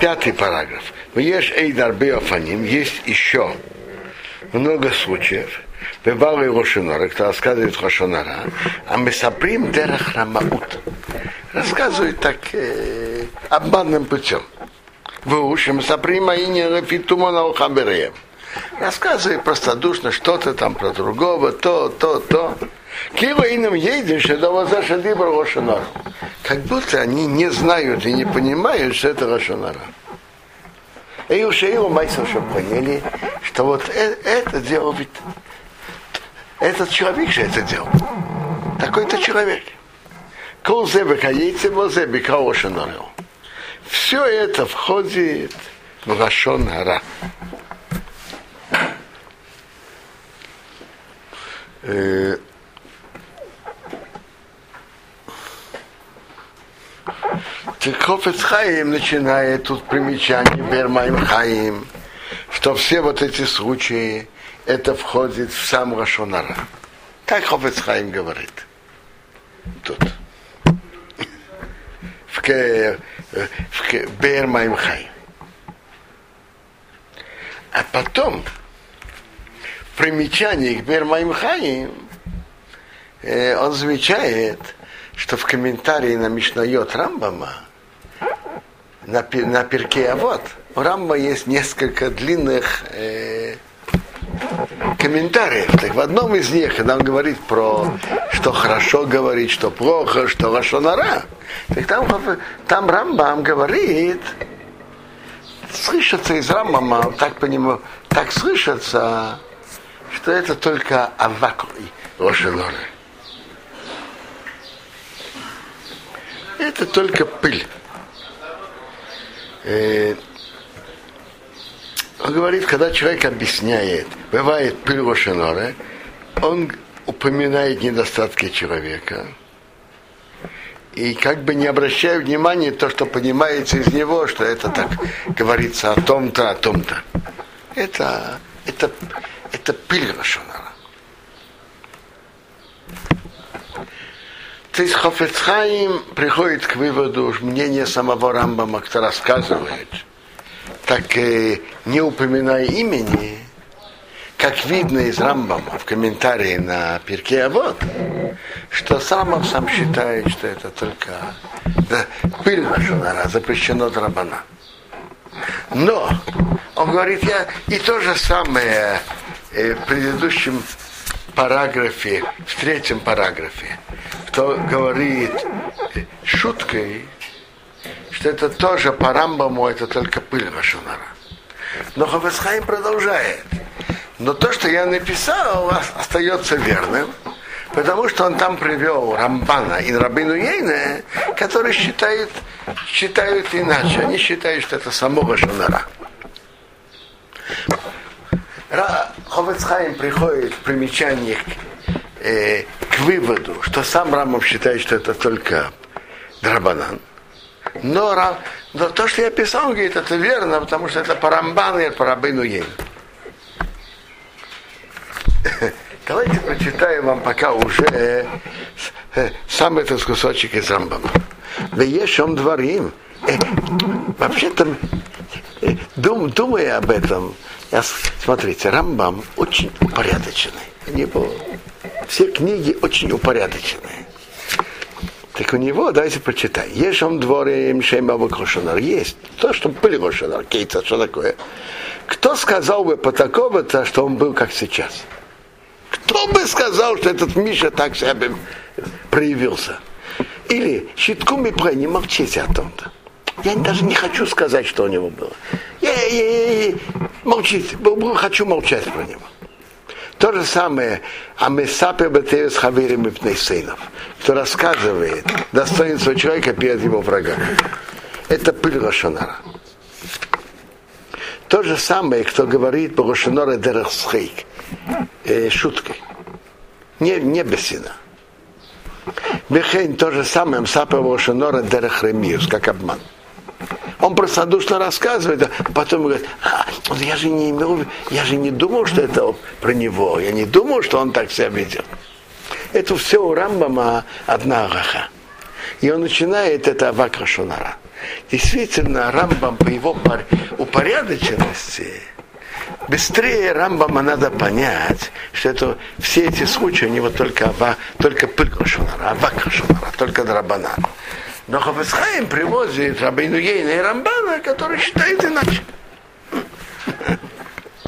пятый параграф. Ешь Эйдар Беофаним, есть еще много случаев, Бывало его шинора, кто рассказывает Хошонара, а мы саприм дерах рамаут. Рассказывает так э, обманным путем. Вы ушим саприм аине рафитумана ухабереем. Рассказывает простодушно что-то там про другого, то, то, то. Кива иным едешь, это возаша дибр Рошонара. Как будто они не знают и не понимают, что это Рошонара. И уж его майсер, чтобы поняли, что вот это, это дело ведь этот человек же это делал. Такой-то человек. Все это входит в Рашон Ара. Тихофец Хаим начинает тут примечание Бермаим Хаим, что все вот эти случаи это входит в сам Рашонара. Так Хофецхайм говорит. Тут. В, ке, в Бермайм Хай. А потом, в примечании к Бермайм Хаим, э, он замечает, что в комментарии на Мишнайот Рамбама, на, на перке Авод, у Рамба есть несколько длинных э, комментариев. Так в одном из них, когда он говорит про, что хорошо говорить, что плохо, что лошонара, так там, там Рамбам говорит, слышится из Рамбама, так понимаю, так слышится, что это только авак лошонара. Это только пыль. Э, он говорит, когда человек объясняет, бывает пилошеноре, он упоминает недостатки человека. И как бы не обращая внимания то, что понимается из него, что это так говорится о том-то, о том-то. Это, это, это пыль Рошонара. То есть Хофецхайм приходит к выводу мнения самого Рамбама, кто рассказывает – так э, не упоминая имени, как видно из Рамбама в комментарии на Пирке Авод, что сам сам считает, что это только да, пыль Нашунара, запрещено Драбана. Но он говорит, я и то же самое э, в предыдущем параграфе, в третьем параграфе, кто говорит шуткой, что это тоже по Рамбаму, это только пыль Рашунара. Но Хавесхайм продолжает. Но то, что я написал, остается верным, потому что он там привел Рамбана и Рабину Ейне, которые считают, считают иначе. Они считают, что это само Рашунара. Ховецхайм приходит в примечании к, э, выводу, что сам Рамов считает, что это только Драбанан. Но, но то, что я писал, говорит, это верно, потому что это по Рамбану и по Рабыну Ейн. Давайте прочитаю вам пока уже э, сам этот кусочек из Рамбама. Веешом дворим. Э, вообще-то, э, дум, думая об этом, я, смотрите, Рамбам очень упорядоченный. У него все книги очень упорядоченные. Так у него, давайте прочитаем. Есть он дворе Мшейма Кошанар. Есть. То, что были Кошанар. Кейта, что такое? Кто сказал бы по такому-то, что он был как сейчас? Кто бы сказал, что этот Миша так себя проявился? Или щиткуми про не молчите о том-то. Я даже не хочу сказать, что у него было. Я, я, я, молчите, хочу молчать про него. То же самое Амесапе Батевес Хаверим и Пнейсейнов, кто рассказывает достоинство человека перед его врагами. Это пыль Рошонара. То же самое, кто говорит по Рошонора Дерахсхейк, э, шуткой. Не, не беседа. Бехейн то же самое, Амсапе Рошонора Дерахремиус, как обман он простодушно рассказывает, а потом говорит, а, я же не имел, я же не думал, что это про него, я не думал, что он так себя видел. Это все у Рамбама одна Агаха. И он начинает это Авака Шунара. Действительно, Рамбам по его упорядоченности, быстрее Рамбама надо понять, что это, все эти случаи, у него только, только пылька шунара, авака шунара, только драбанар. Но Хафисхайм привозит Рабейну Ейна и Рамбана, который считает иначе.